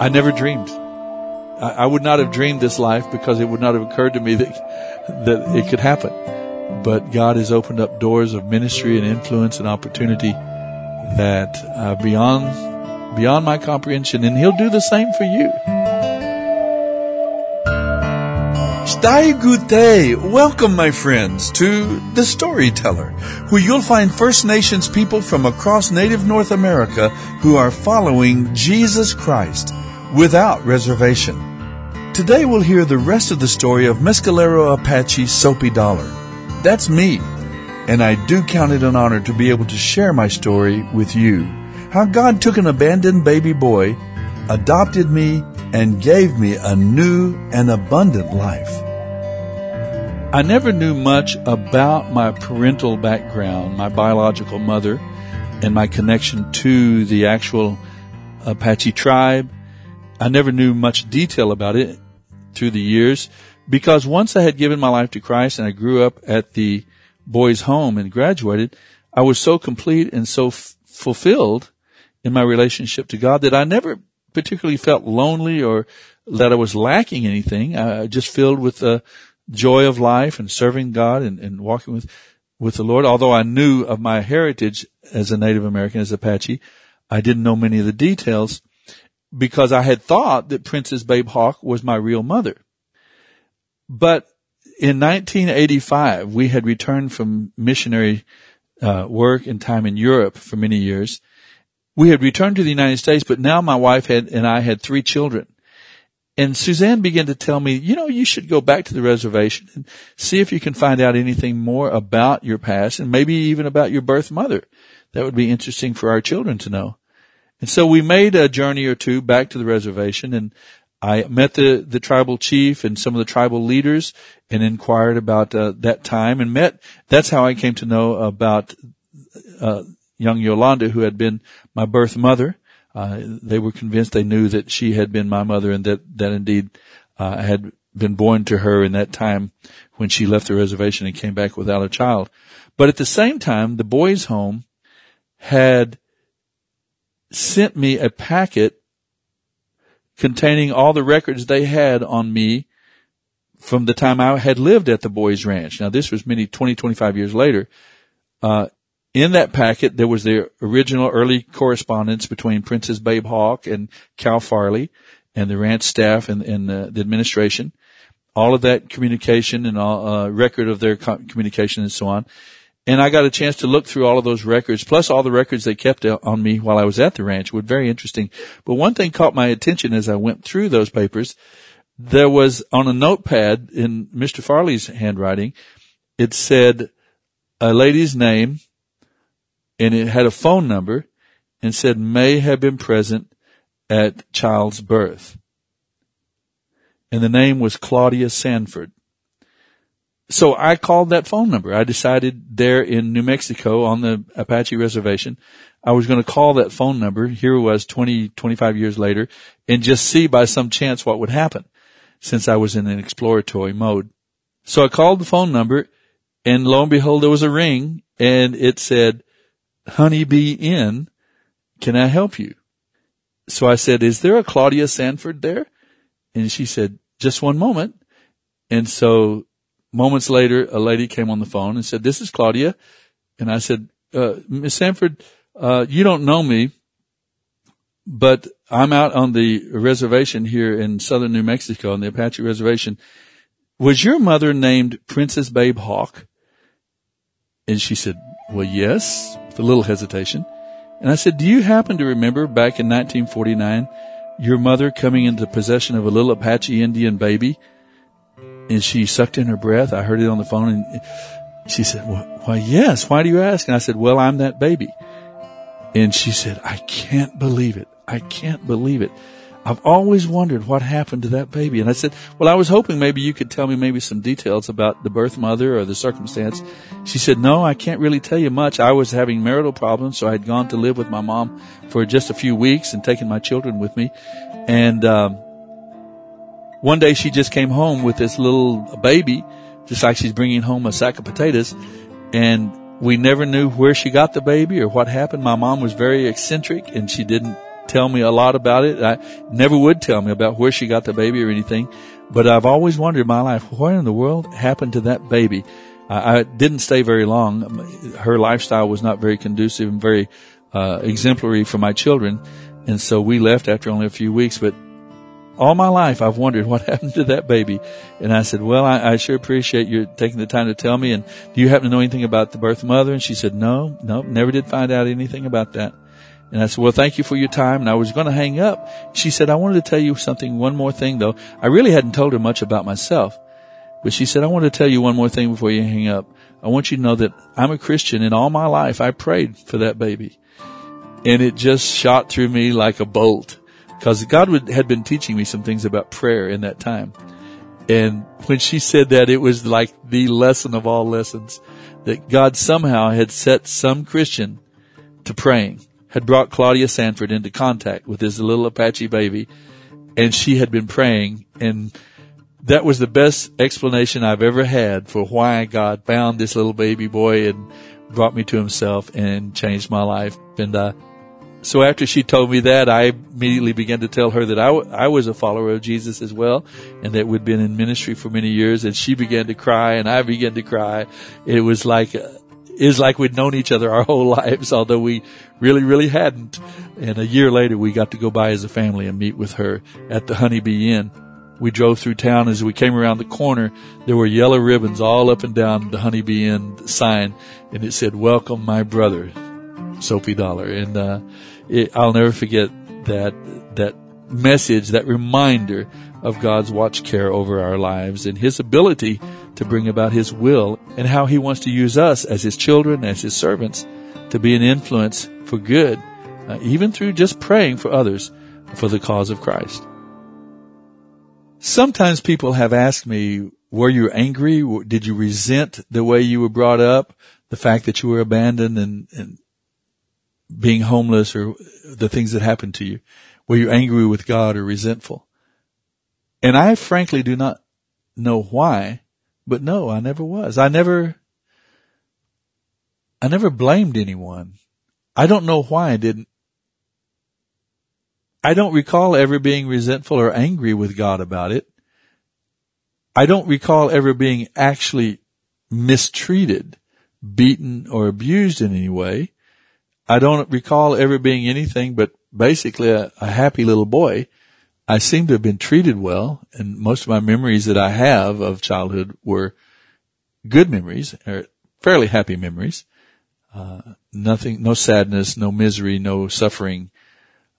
I never dreamed. I, I would not have dreamed this life because it would not have occurred to me that, that it could happen. But God has opened up doors of ministry and influence and opportunity that are beyond, beyond my comprehension. And He'll do the same for you. Stai good day. Welcome, my friends, to The Storyteller, where you'll find First Nations people from across native North America who are following Jesus Christ without reservation. Today we'll hear the rest of the story of Mescalero Apache Soapy Dollar. That's me, and I do count it an honor to be able to share my story with you. How God took an abandoned baby boy, adopted me, and gave me a new and abundant life. I never knew much about my parental background, my biological mother, and my connection to the actual Apache tribe. I never knew much detail about it through the years because once I had given my life to Christ and I grew up at the boys' home and graduated, I was so complete and so f- fulfilled in my relationship to God that I never particularly felt lonely or that I was lacking anything. I just filled with the joy of life and serving God and, and walking with, with the Lord. Although I knew of my heritage as a Native American, as Apache, I didn't know many of the details because I had thought that Princess Babe Hawk was my real mother. But in 1985, we had returned from missionary uh, work and time in Europe for many years. We had returned to the United States, but now my wife had and I had three children. And Suzanne began to tell me, you know, you should go back to the reservation and see if you can find out anything more about your past and maybe even about your birth mother. That would be interesting for our children to know. And so we made a journey or two back to the reservation and I met the, the tribal chief and some of the tribal leaders and inquired about uh, that time and met, that's how I came to know about, uh, young Yolanda who had been my birth mother. Uh, they were convinced they knew that she had been my mother and that, that indeed, uh, I had been born to her in that time when she left the reservation and came back without a child. But at the same time, the boys home had sent me a packet containing all the records they had on me from the time I had lived at the boys ranch. Now this was many 20, 25 years later. Uh, in that packet, there was the original early correspondence between Princess Babe Hawk and Cal Farley and the ranch staff and, and uh, the administration. All of that communication and all, uh, record of their communication and so on. And I got a chance to look through all of those records, plus all the records they kept uh, on me while I was at the ranch. was very interesting. But one thing caught my attention as I went through those papers. There was on a notepad in Mr. Farley's handwriting, it said a lady's name and it had a phone number and said may have been present at child's birth. And the name was Claudia Sanford. So I called that phone number. I decided there in New Mexico on the Apache reservation, I was going to call that phone number. Here it was 20, 25 years later and just see by some chance what would happen since I was in an exploratory mode. So I called the phone number and lo and behold, there was a ring and it said, Honeybee Inn. can I help you? So I said, is there a Claudia Sanford there? And she said, just one moment. And so moments later, a lady came on the phone and said, this is Claudia. And I said, uh, Miss Sanford, uh, you don't know me, but I'm out on the reservation here in southern New Mexico on the Apache reservation. Was your mother named Princess Babe Hawk? And she said, well, yes, with a little hesitation. And I said, do you happen to remember back in 1949, your mother coming into possession of a little Apache Indian baby and she sucked in her breath. I heard it on the phone and she said, why, yes. Why do you ask? And I said, well, I'm that baby. And she said, I can't believe it. I can't believe it. I've always wondered what happened to that baby. And I said, well, I was hoping maybe you could tell me maybe some details about the birth mother or the circumstance. She said, no, I can't really tell you much. I was having marital problems, so I had gone to live with my mom for just a few weeks and taken my children with me. And, um, one day she just came home with this little baby, just like she's bringing home a sack of potatoes. And we never knew where she got the baby or what happened. My mom was very eccentric and she didn't tell me a lot about it. I never would tell me about where she got the baby or anything. But I've always wondered in my life, what in the world happened to that baby? I, I didn't stay very long. Her lifestyle was not very conducive and very uh, exemplary for my children. And so we left after only a few weeks, but all my life I've wondered what happened to that baby. And I said, well, I, I, sure appreciate you taking the time to tell me. And do you happen to know anything about the birth mother? And she said, no, no, never did find out anything about that. And I said, well, thank you for your time. And I was going to hang up. She said, I wanted to tell you something, one more thing though. I really hadn't told her much about myself, but she said, I want to tell you one more thing before you hang up. I want you to know that I'm a Christian and all my life I prayed for that baby. And it just shot through me like a bolt because God would, had been teaching me some things about prayer in that time. And when she said that, it was like the lesson of all lessons that God somehow had set some Christian to praying had brought Claudia Sanford into contact with this little Apache baby and she had been praying and that was the best explanation I've ever had for why God found this little baby boy and brought me to himself and changed my life. And, uh, so after she told me that, I immediately began to tell her that I, w- I was a follower of Jesus as well, and that we'd been in ministry for many years. And she began to cry, and I began to cry. It was like uh, is like we'd known each other our whole lives, although we really, really hadn't. And a year later, we got to go by as a family and meet with her at the Honeybee Inn. We drove through town. As we came around the corner, there were yellow ribbons all up and down the Honeybee Inn sign, and it said, "Welcome, my brother, Soapy Dollar." And uh, it, I'll never forget that that message, that reminder of God's watch care over our lives and His ability to bring about His will and how He wants to use us as His children, as His servants, to be an influence for good, uh, even through just praying for others for the cause of Christ. Sometimes people have asked me, were you angry? Did you resent the way you were brought up? The fact that you were abandoned and, and being homeless or the things that happened to you? Were you angry with God or resentful? And I frankly do not know why, but no, I never was. I never, I never blamed anyone. I don't know why I didn't. I don't recall ever being resentful or angry with God about it. I don't recall ever being actually mistreated, beaten, or abused in any way. I don't recall ever being anything but basically a, a happy little boy I seem to have been treated well, and most of my memories that I have of childhood were good memories, or fairly happy memories. Uh, nothing, no sadness, no misery, no suffering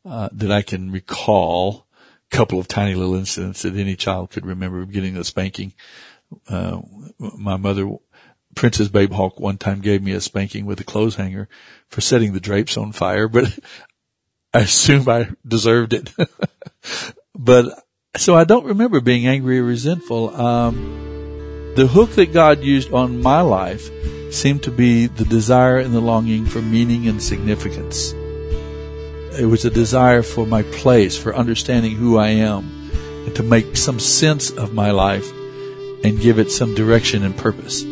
uh, that I can recall. A couple of tiny little incidents that any child could remember getting a spanking. Uh, my mother, Princess Babe Hawk, one time gave me a spanking with a clothes hanger for setting the drapes on fire, but I assume I deserved it. But so I don't remember being angry or resentful. Um, the hook that God used on my life seemed to be the desire and the longing for meaning and significance. It was a desire for my place, for understanding who I am, and to make some sense of my life and give it some direction and purpose.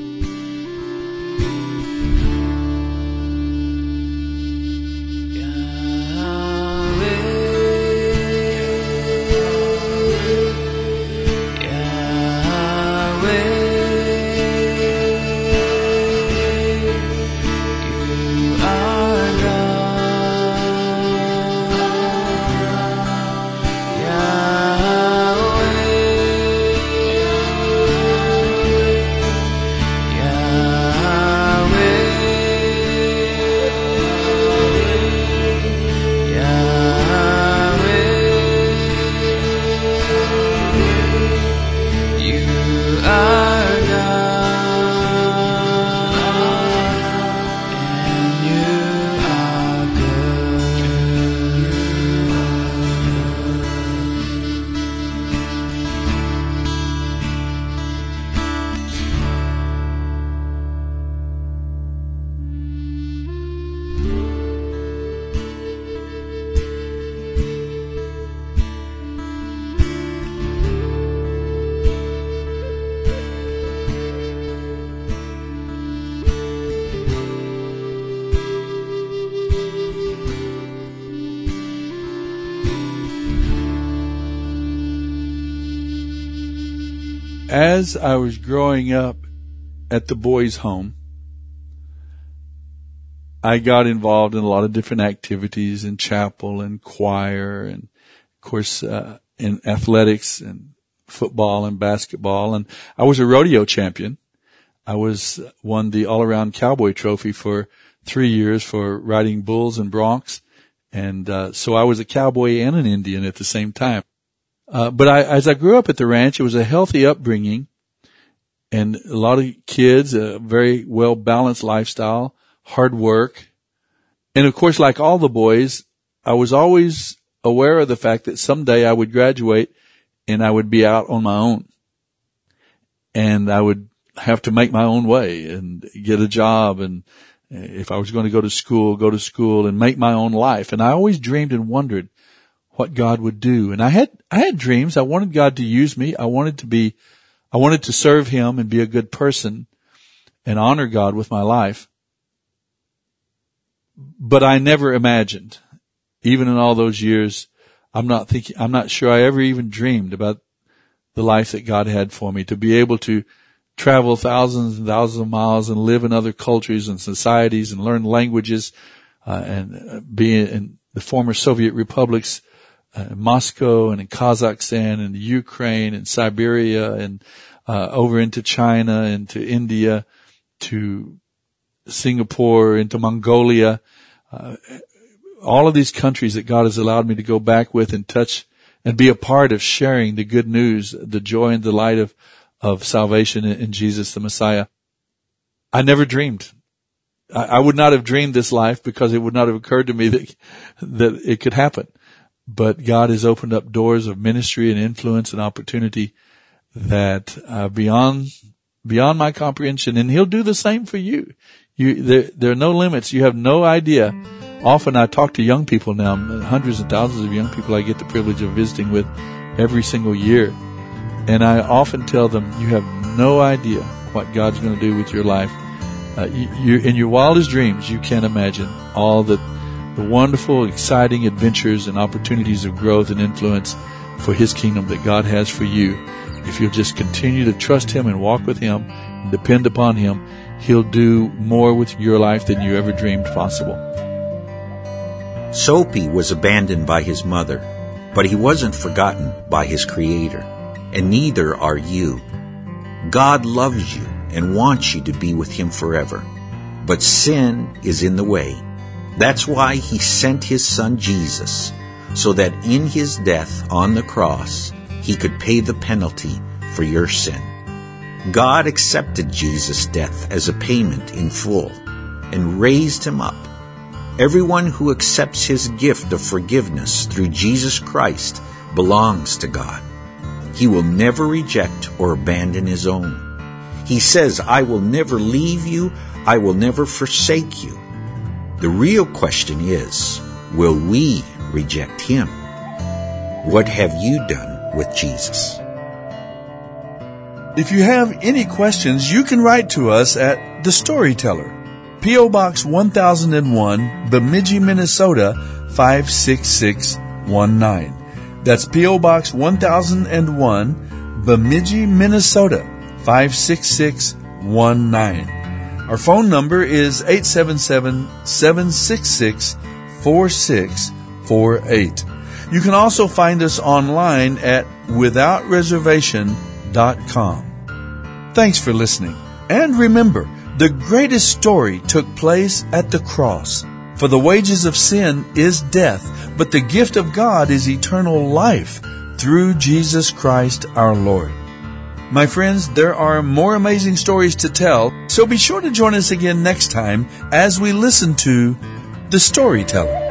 As I was growing up at the boys' home, I got involved in a lot of different activities in chapel and choir and of course, uh, in athletics and football and basketball. And I was a rodeo champion. I was won the all around cowboy trophy for three years for riding bulls and broncs. And, uh, so I was a cowboy and an Indian at the same time. Uh, but I, as I grew up at the ranch, it was a healthy upbringing and a lot of kids, a very well balanced lifestyle, hard work. And of course, like all the boys, I was always aware of the fact that someday I would graduate and I would be out on my own and I would have to make my own way and get a job. And if I was going to go to school, go to school and make my own life. And I always dreamed and wondered, what God would do. And I had, I had dreams. I wanted God to use me. I wanted to be, I wanted to serve Him and be a good person and honor God with my life. But I never imagined, even in all those years, I'm not thinking, I'm not sure I ever even dreamed about the life that God had for me to be able to travel thousands and thousands of miles and live in other cultures and societies and learn languages, uh, and be in the former Soviet republics uh, Moscow and in Kazakhstan and Ukraine and Siberia and uh, over into China and to India to Singapore into Mongolia. Uh, all of these countries that God has allowed me to go back with and touch and be a part of sharing the good news, the joy and delight of, of salvation in, Jesus the Messiah. I never dreamed. I, I would not have dreamed this life because it would not have occurred to me that, that it could happen but God has opened up doors of ministry and influence and opportunity that uh, beyond beyond my comprehension, and He'll do the same for you. You there there are no limits. You have no idea. Often I talk to young people now, hundreds and thousands of young people I get the privilege of visiting with every single year, and I often tell them, you have no idea what God's going to do with your life. Uh, you, you, in your wildest dreams, you can't imagine all that the wonderful, exciting adventures and opportunities of growth and influence for His kingdom that God has for you. If you'll just continue to trust Him and walk with Him and depend upon Him, He'll do more with your life than you ever dreamed possible. Soapy was abandoned by his mother, but he wasn't forgotten by his Creator, and neither are you. God loves you and wants you to be with Him forever, but sin is in the way that's why he sent his son Jesus, so that in his death on the cross, he could pay the penalty for your sin. God accepted Jesus' death as a payment in full and raised him up. Everyone who accepts his gift of forgiveness through Jesus Christ belongs to God. He will never reject or abandon his own. He says, I will never leave you, I will never forsake you. The real question is, will we reject him? What have you done with Jesus? If you have any questions, you can write to us at The Storyteller, P.O. Box 1001, Bemidji, Minnesota 56619. That's P.O. Box 1001, Bemidji, Minnesota 56619. Our phone number is 877-766-4648. You can also find us online at withoutreservation.com. Thanks for listening. And remember, the greatest story took place at the cross. For the wages of sin is death, but the gift of God is eternal life through Jesus Christ our Lord. My friends, there are more amazing stories to tell, so be sure to join us again next time as we listen to The Storyteller.